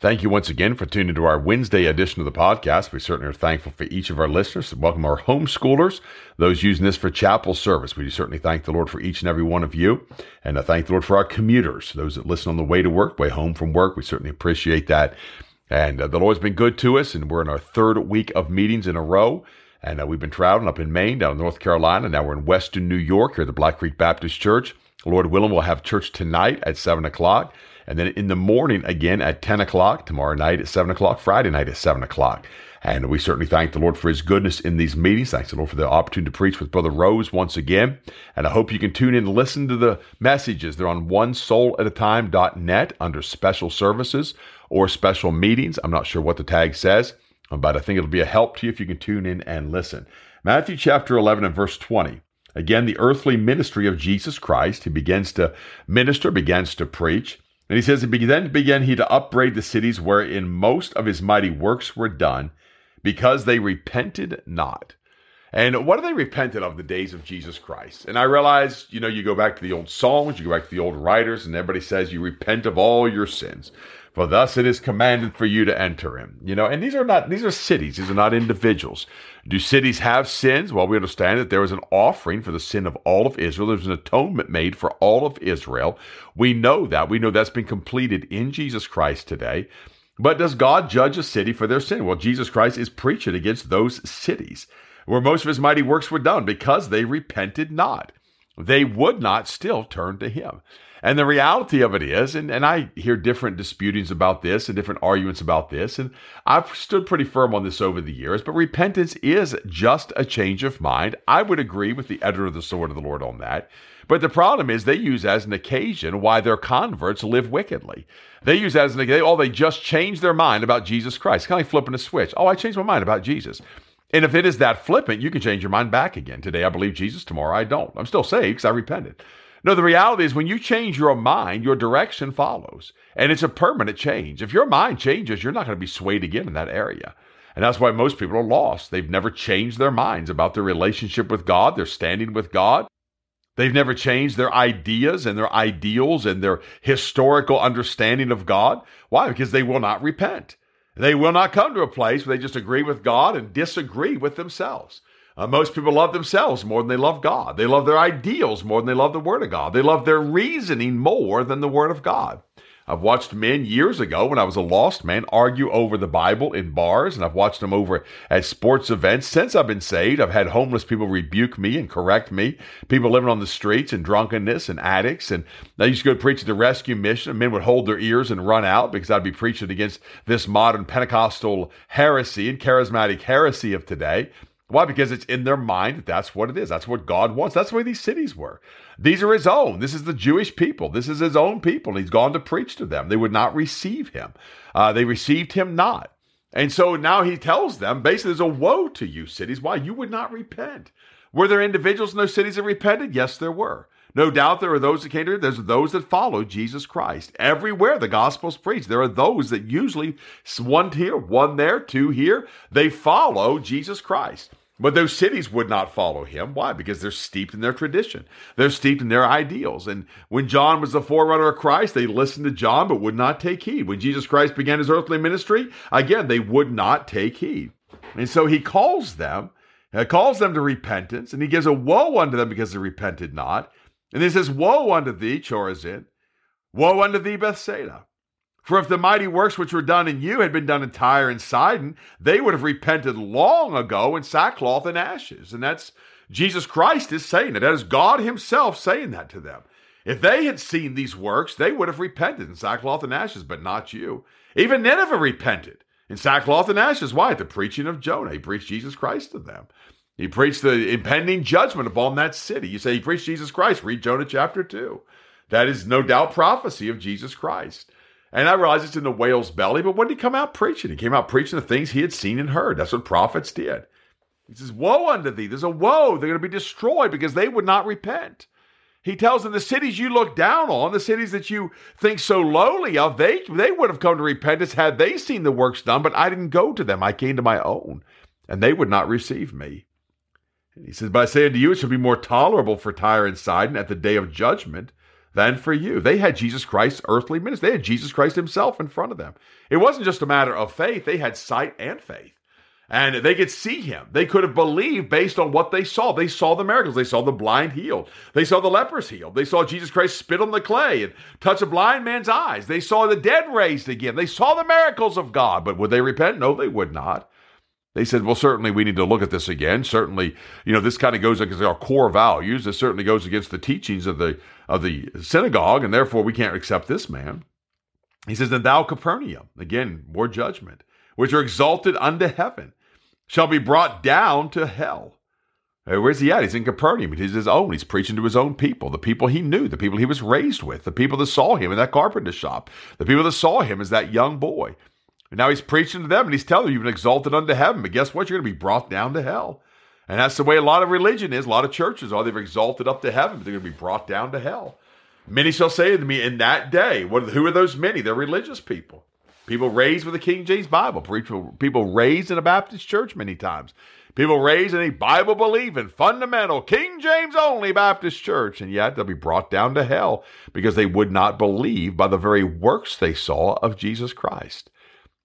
Thank you once again for tuning to our Wednesday edition of the podcast. We certainly are thankful for each of our listeners. Welcome our homeschoolers, those using this for chapel service. We certainly thank the Lord for each and every one of you. And I thank the Lord for our commuters, those that listen on the way to work, way home from work. We certainly appreciate that. And uh, the Lord's been good to us, and we're in our third week of meetings in a row. And uh, we've been traveling up in Maine, down in North Carolina. Now we're in Western New York here at the Black Creek Baptist Church. Lord willing, we'll have church tonight at 7 o'clock. And then in the morning again at 10 o'clock, tomorrow night at 7 o'clock, Friday night at 7 o'clock. And we certainly thank the Lord for his goodness in these meetings. Thanks the Lord for the opportunity to preach with Brother Rose once again. And I hope you can tune in and listen to the messages. They're on one soul at under special services or special meetings. I'm not sure what the tag says, but I think it'll be a help to you if you can tune in and listen. Matthew chapter 11 and verse 20. Again, the earthly ministry of Jesus Christ. He begins to minister, begins to preach. And he says, Then began he to upbraid the cities wherein most of his mighty works were done, because they repented not. And what are they repented of the days of Jesus Christ? And I realize, you know, you go back to the old songs, you go back to the old writers, and everybody says you repent of all your sins. For thus it is commanded for you to enter him. You know, and these are not these are cities, these are not individuals. Do cities have sins? Well, we understand that there was an offering for the sin of all of Israel. There's an atonement made for all of Israel. We know that. We know that's been completed in Jesus Christ today. But does God judge a city for their sin? Well, Jesus Christ is preaching against those cities where most of his mighty works were done because they repented not. They would not still turn to him. And the reality of it is, and, and I hear different disputings about this and different arguments about this, and I've stood pretty firm on this over the years, but repentance is just a change of mind. I would agree with the editor of the Sword of the Lord on that. But the problem is they use as an occasion why their converts live wickedly. They use as an occasion, oh, they just changed their mind about Jesus Christ. Kind of like flipping a switch. Oh, I changed my mind about Jesus. And if it is that flippant, you can change your mind back again. Today I believe Jesus, tomorrow I don't. I'm still saved because I repented. No, the reality is when you change your mind, your direction follows. And it's a permanent change. If your mind changes, you're not going to be swayed again in that area. And that's why most people are lost. They've never changed their minds about their relationship with God, their standing with God. They've never changed their ideas and their ideals and their historical understanding of God. Why? Because they will not repent. They will not come to a place where they just agree with God and disagree with themselves. Uh, most people love themselves more than they love God. They love their ideals more than they love the Word of God. They love their reasoning more than the Word of God. I've watched men years ago when I was a lost man argue over the Bible in bars, and I've watched them over at sports events. Since I've been saved, I've had homeless people rebuke me and correct me, people living on the streets and drunkenness and addicts. And I used to go preach at the rescue mission, and men would hold their ears and run out because I'd be preaching against this modern Pentecostal heresy and charismatic heresy of today. Why? Because it's in their mind that that's what it is. That's what God wants. That's the way these cities were. These are his own. This is the Jewish people. This is his own people. He's gone to preach to them. They would not receive him. Uh, they received him not. And so now he tells them basically, there's a woe to you, cities. Why? You would not repent. Were there individuals in those cities that repented? Yes, there were. No doubt there are those that came to There's those that follow Jesus Christ. Everywhere the gospel's preached, there are those that usually one here, one there, two here. They follow Jesus Christ. But those cities would not follow him. Why? Because they're steeped in their tradition. They're steeped in their ideals. And when John was the forerunner of Christ, they listened to John but would not take heed. When Jesus Christ began his earthly ministry, again, they would not take heed. And so he calls them, he calls them to repentance, and he gives a woe unto them because they repented not. And he says, Woe unto thee, Chorazin! Woe unto thee, Bethsaida! For if the mighty works which were done in you had been done in Tyre and Sidon, they would have repented long ago in sackcloth and ashes. And that's Jesus Christ is saying it. That is God Himself saying that to them. If they had seen these works, they would have repented in sackcloth and ashes, but not you. Even Nineveh repented in sackcloth and ashes. Why? At the preaching of Jonah. He preached Jesus Christ to them. He preached the impending judgment upon that city. You say he preached Jesus Christ. Read Jonah chapter 2. That is no doubt prophecy of Jesus Christ. And I realize it's in the whale's belly, but when did he come out preaching? He came out preaching the things he had seen and heard. That's what prophets did. He says, Woe unto thee. There's a woe. They're going to be destroyed because they would not repent. He tells them the cities you look down on, the cities that you think so lowly of, they, they would have come to repentance had they seen the works done, but I didn't go to them. I came to my own, and they would not receive me. He says, But I say unto you, it shall be more tolerable for Tyre and Sidon at the day of judgment than for you. They had Jesus Christ's earthly ministry. They had Jesus Christ himself in front of them. It wasn't just a matter of faith, they had sight and faith. And they could see him. They could have believed based on what they saw. They saw the miracles. They saw the blind healed. They saw the lepers healed. They saw Jesus Christ spit on the clay and touch a blind man's eyes. They saw the dead raised again. They saw the miracles of God. But would they repent? No, they would not. They said, well, certainly we need to look at this again. Certainly, you know, this kind of goes against our core values. This certainly goes against the teachings of the of the synagogue, and therefore we can't accept this man. He says, And thou, Capernaum, again, more judgment, which are exalted unto heaven, shall be brought down to hell. Uh, where's he at? He's in Capernaum. He's his own. He's preaching to his own people, the people he knew, the people he was raised with, the people that saw him in that carpenter shop, the people that saw him as that young boy. And now he's preaching to them and he's telling them, You've been exalted unto heaven, but guess what? You're going to be brought down to hell. And that's the way a lot of religion is. A lot of churches are. They've exalted up to heaven, but they're going to be brought down to hell. Many shall say to me in that day, what, who are those many? They're religious people. People raised with the King James Bible. People, people raised in a Baptist church many times. People raised in a Bible believing, fundamental, King James only Baptist church. And yet they'll be brought down to hell because they would not believe by the very works they saw of Jesus Christ.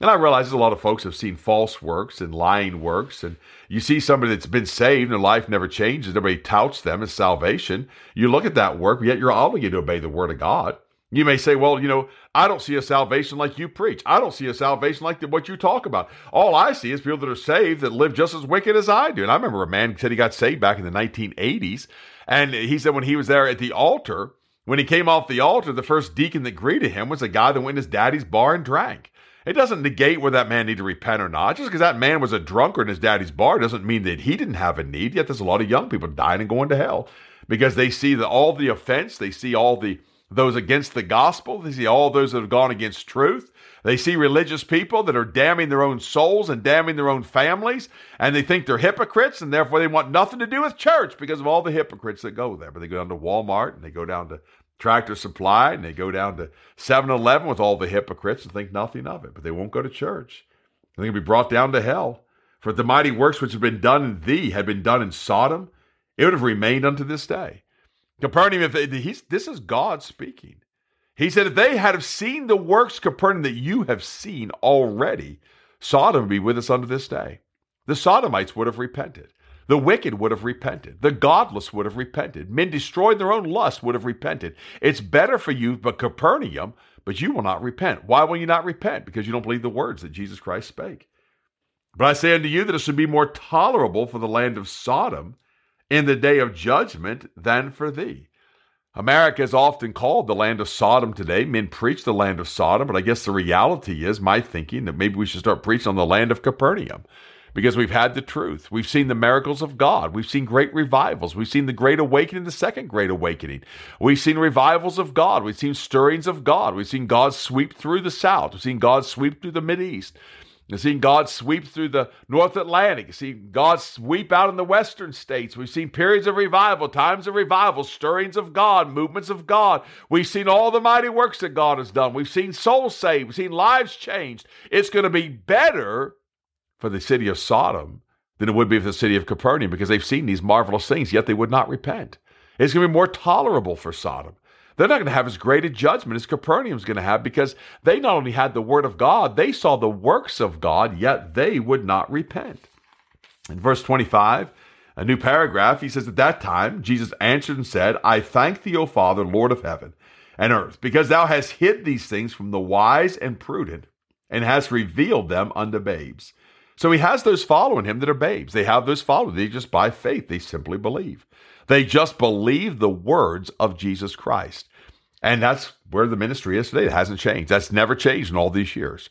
And I realize a lot of folks have seen false works and lying works, and you see somebody that's been saved and life never changes. Everybody touts them as salvation. You look at that work, yet you're obligated to obey the word of God. You may say, well, you know, I don't see a salvation like you preach. I don't see a salvation like what you talk about. All I see is people that are saved that live just as wicked as I do. And I remember a man said he got saved back in the 1980s. And he said when he was there at the altar, when he came off the altar, the first deacon that greeted him was a guy that went to his daddy's bar and drank. It doesn't negate whether that man need to repent or not. Just because that man was a drunkard in his daddy's bar doesn't mean that he didn't have a need. Yet there's a lot of young people dying and going to hell because they see the, all the offense, they see all the those against the gospel, they see all those that have gone against truth. They see religious people that are damning their own souls and damning their own families, and they think they're hypocrites, and therefore they want nothing to do with church because of all the hypocrites that go there. But they go down to Walmart and they go down to Tractor Supply and they go down to 7 Eleven with all the hypocrites and think nothing of it, but they won't go to church. They're going to be brought down to hell. For the mighty works which have been done in thee had been done in Sodom, it would have remained unto this day. Capernaum, if they, he's, this is God speaking. He said, if they had have seen the works, Capernaum, that you have seen already, Sodom would be with us unto this day. The Sodomites would have repented. The wicked would have repented. The godless would have repented. Men destroyed their own lust would have repented. It's better for you, but Capernaum, but you will not repent. Why will you not repent? Because you don't believe the words that Jesus Christ spake. But I say unto you that it should be more tolerable for the land of Sodom in the day of judgment than for thee. America is often called the land of Sodom today. Men preach the land of Sodom, but I guess the reality is my thinking that maybe we should start preaching on the land of Capernaum because we've had the truth. We've seen the miracles of God. We've seen great revivals. We've seen the great awakening, the second great awakening. We've seen revivals of God. We've seen stirrings of God. We've seen God sweep through the South. We've seen God sweep through the Mideast. We've seen God sweep through the North Atlantic. We've seen God sweep out in the Western states. We've seen periods of revival, times of revival, stirrings of God, movements of God. We've seen all the mighty works that God has done. We've seen souls saved. We've seen lives changed. It's going to be better for the city of Sodom than it would be for the city of Capernaum because they've seen these marvelous things, yet they would not repent. It's going to be more tolerable for Sodom. They're not going to have as great a judgment as Capernaum's going to have because they not only had the word of God, they saw the works of God, yet they would not repent. In verse 25, a new paragraph, he says, At that time, Jesus answered and said, I thank thee, O Father, Lord of heaven and earth, because thou hast hid these things from the wise and prudent and hast revealed them unto babes. So he has those following him that are babes. They have those following. They just by faith, they simply believe. They just believe the words of Jesus Christ. And that's where the ministry is today. It hasn't changed. That's never changed in all these years.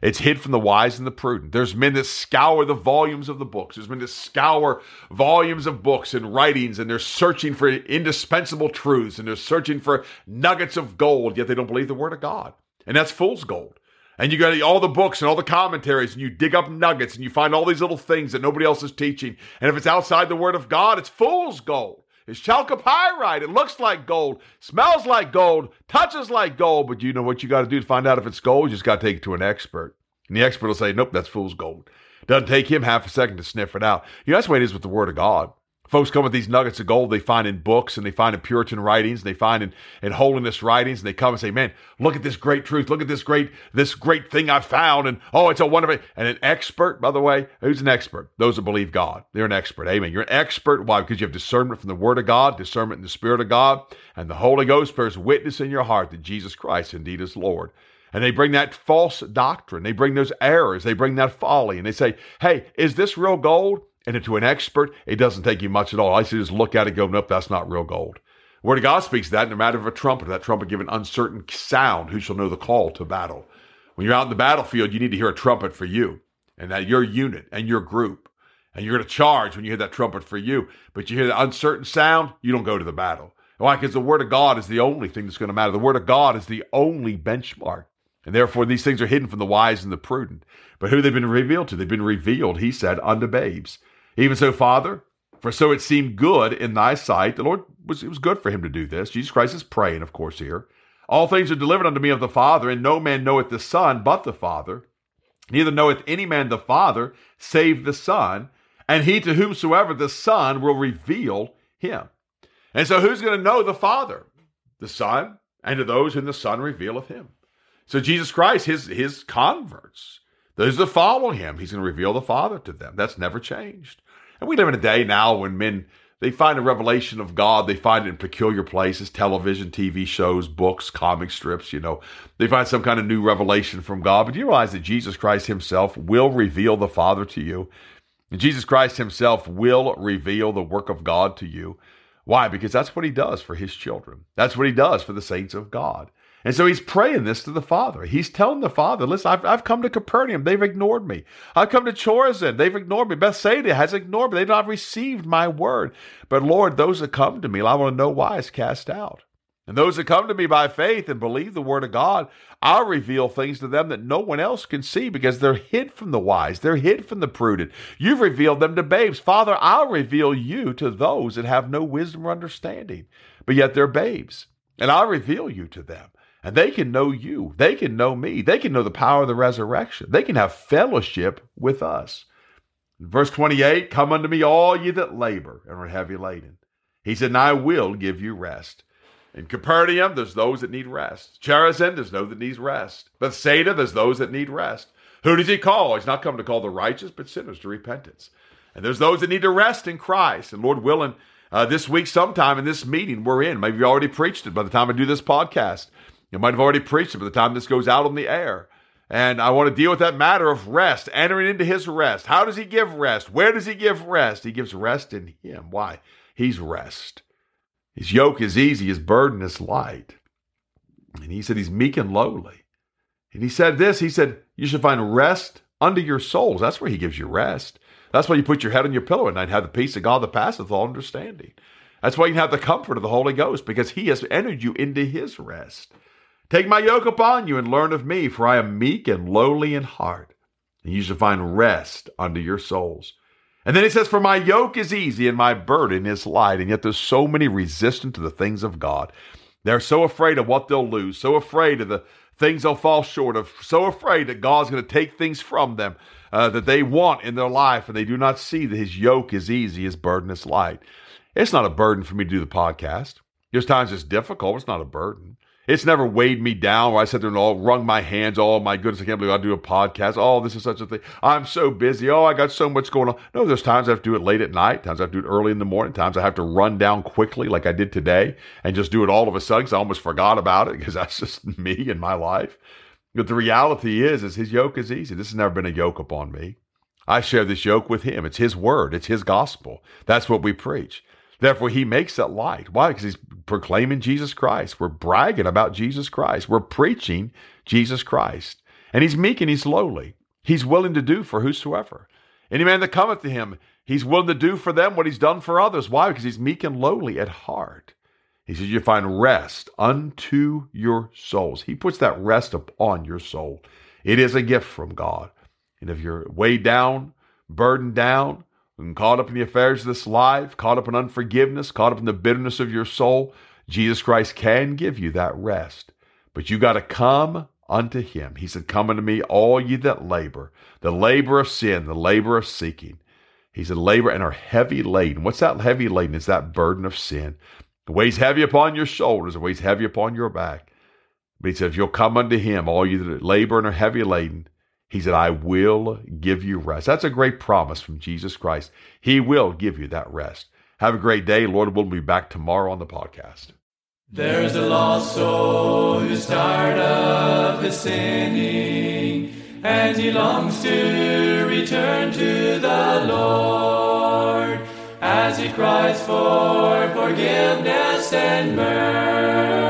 It's hid from the wise and the prudent. There's men that scour the volumes of the books. There's men that scour volumes of books and writings, and they're searching for indispensable truths and they're searching for nuggets of gold, yet they don't believe the word of God. And that's fool's gold. And you got all the books and all the commentaries, and you dig up nuggets and you find all these little things that nobody else is teaching. And if it's outside the word of God, it's fool's gold. It's chalcopyrite. It looks like gold, smells like gold, touches like gold. But you know what you got to do to find out if it's gold? You just got to take it to an expert. And the expert will say, nope, that's fool's gold. Doesn't take him half a second to sniff it out. You know, that's the way it is with the Word of God. Folks come with these nuggets of gold they find in books and they find in Puritan writings and they find in, in holiness writings and they come and say, man, look at this great truth. Look at this great, this great thing I found. And oh, it's a wonderful, and an expert, by the way, who's an expert? Those that believe God. They're an expert. Amen. You're an expert. Why? Because you have discernment from the word of God, discernment in the spirit of God, and the Holy Ghost bears witness in your heart that Jesus Christ indeed is Lord. And they bring that false doctrine. They bring those errors. They bring that folly. And they say, hey, is this real gold? And to an expert, it doesn't take you much at all. I see just look at it, go, nope, that's not real gold. Word of God speaks that in matter of a trumpet. That trumpet give an uncertain sound. Who shall know the call to battle? When you're out in the battlefield, you need to hear a trumpet for you and that your unit and your group. And you're going to charge when you hear that trumpet for you. But you hear the uncertain sound, you don't go to the battle. Why? Because the Word of God is the only thing that's going to matter. The Word of God is the only benchmark. And therefore, these things are hidden from the wise and the prudent. But who they've been revealed to? They've been revealed, he said, unto babes. Even so, Father, for so it seemed good in thy sight. The Lord was, it was good for him to do this. Jesus Christ is praying, of course, here. All things are delivered unto me of the Father, and no man knoweth the Son but the Father. Neither knoweth any man the Father save the Son, and he to whomsoever the Son will reveal him. And so, who's going to know the Father? The Son, and to those whom the Son revealeth him. So, Jesus Christ, his, his converts, those that follow him, he's going to reveal the Father to them. That's never changed. And we live in a day now when men they find a revelation of God. They find it in peculiar places, television, TV shows, books, comic strips, you know. They find some kind of new revelation from God. But do you realize that Jesus Christ himself will reveal the Father to you. And Jesus Christ himself will reveal the work of God to you. Why? Because that's what he does for his children. That's what he does for the saints of God. And so he's praying this to the Father. He's telling the Father, listen, I've, I've come to Capernaum. They've ignored me. I've come to Chorazin. They've ignored me. Bethsaida has ignored me. They've not received my word. But Lord, those that come to me, I want to know why it's cast out. And those that come to me by faith and believe the word of God, I'll reveal things to them that no one else can see because they're hid from the wise. They're hid from the prudent. You've revealed them to babes. Father, I'll reveal you to those that have no wisdom or understanding, but yet they're babes. And I'll reveal you to them and they can know you. They can know me. They can know the power of the resurrection. They can have fellowship with us. Verse 28 Come unto me, all ye that labor and are heavy laden. He said, And I will give you rest. In Capernaum, there's those that need rest. Chorazin, there's those that need rest. Bethsaida, there's those that need rest. Who does he call? He's not come to call the righteous, but sinners to repentance. And there's those that need to rest in Christ. And Lord willing, uh, this week, sometime in this meeting we're in, maybe you already preached it by the time I do this podcast. You might have already preached it by the time this goes out on the air. And I want to deal with that matter of rest, entering into his rest. How does he give rest? Where does he give rest? He gives rest in him. Why? He's rest. His yoke is easy, his burden is light. And he said he's meek and lowly. And he said this He said, You should find rest under your souls. That's where he gives you rest. That's why you put your head on your pillow at night and have the peace of God that passeth all understanding. That's why you have the comfort of the Holy Ghost because he has entered you into his rest. Take my yoke upon you and learn of me, for I am meek and lowly in heart, and you shall find rest unto your souls. And then he says, For my yoke is easy and my burden is light. And yet there's so many resistant to the things of God. They're so afraid of what they'll lose, so afraid of the things they'll fall short of, so afraid that God's going to take things from them uh, that they want in their life, and they do not see that his yoke is easy, his burden is light. It's not a burden for me to do the podcast. There's times it's difficult, it's not a burden. It's never weighed me down where I sat there and all wrung my hands. Oh my goodness, I can't believe I do a podcast. Oh, this is such a thing. I'm so busy. Oh, I got so much going on. No, there's times I have to do it late at night. Times I have to do it early in the morning. Times I have to run down quickly like I did today and just do it all of a sudden because I almost forgot about it because that's just me and my life. But the reality is, is his yoke is easy. This has never been a yoke upon me. I share this yoke with him. It's his word, it's his gospel. That's what we preach. Therefore, he makes it light. Why? Because he's proclaiming Jesus Christ. We're bragging about Jesus Christ. We're preaching Jesus Christ. And he's meek and he's lowly. He's willing to do for whosoever. Any man that cometh to him, he's willing to do for them what he's done for others. Why? Because he's meek and lowly at heart. He says, You find rest unto your souls. He puts that rest upon your soul. It is a gift from God. And if you're weighed down, burdened down, and caught up in the affairs of this life, caught up in unforgiveness, caught up in the bitterness of your soul, Jesus Christ can give you that rest. But you got to come unto him. He said, Come unto me, all ye that labor, the labor of sin, the labor of seeking. He said, Labor and are heavy laden. What's that heavy laden? It's that burden of sin. It weighs heavy upon your shoulders, it weighs heavy upon your back. But he said, If you'll come unto him, all you that labor and are heavy laden, he said, I will give you rest. That's a great promise from Jesus Christ. He will give you that rest. Have a great day. Lord, we'll be back tomorrow on the podcast. There's a lost soul who's tired of his sinning, and he longs to return to the Lord as he cries for forgiveness and mercy.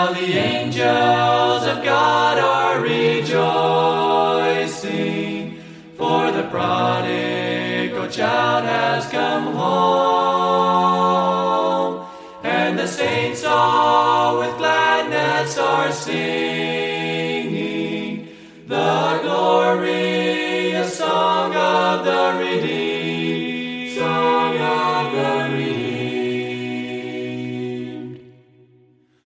Now the angels of God are rejoicing for the prodigal child has come home, and the saints all with gladness are singing.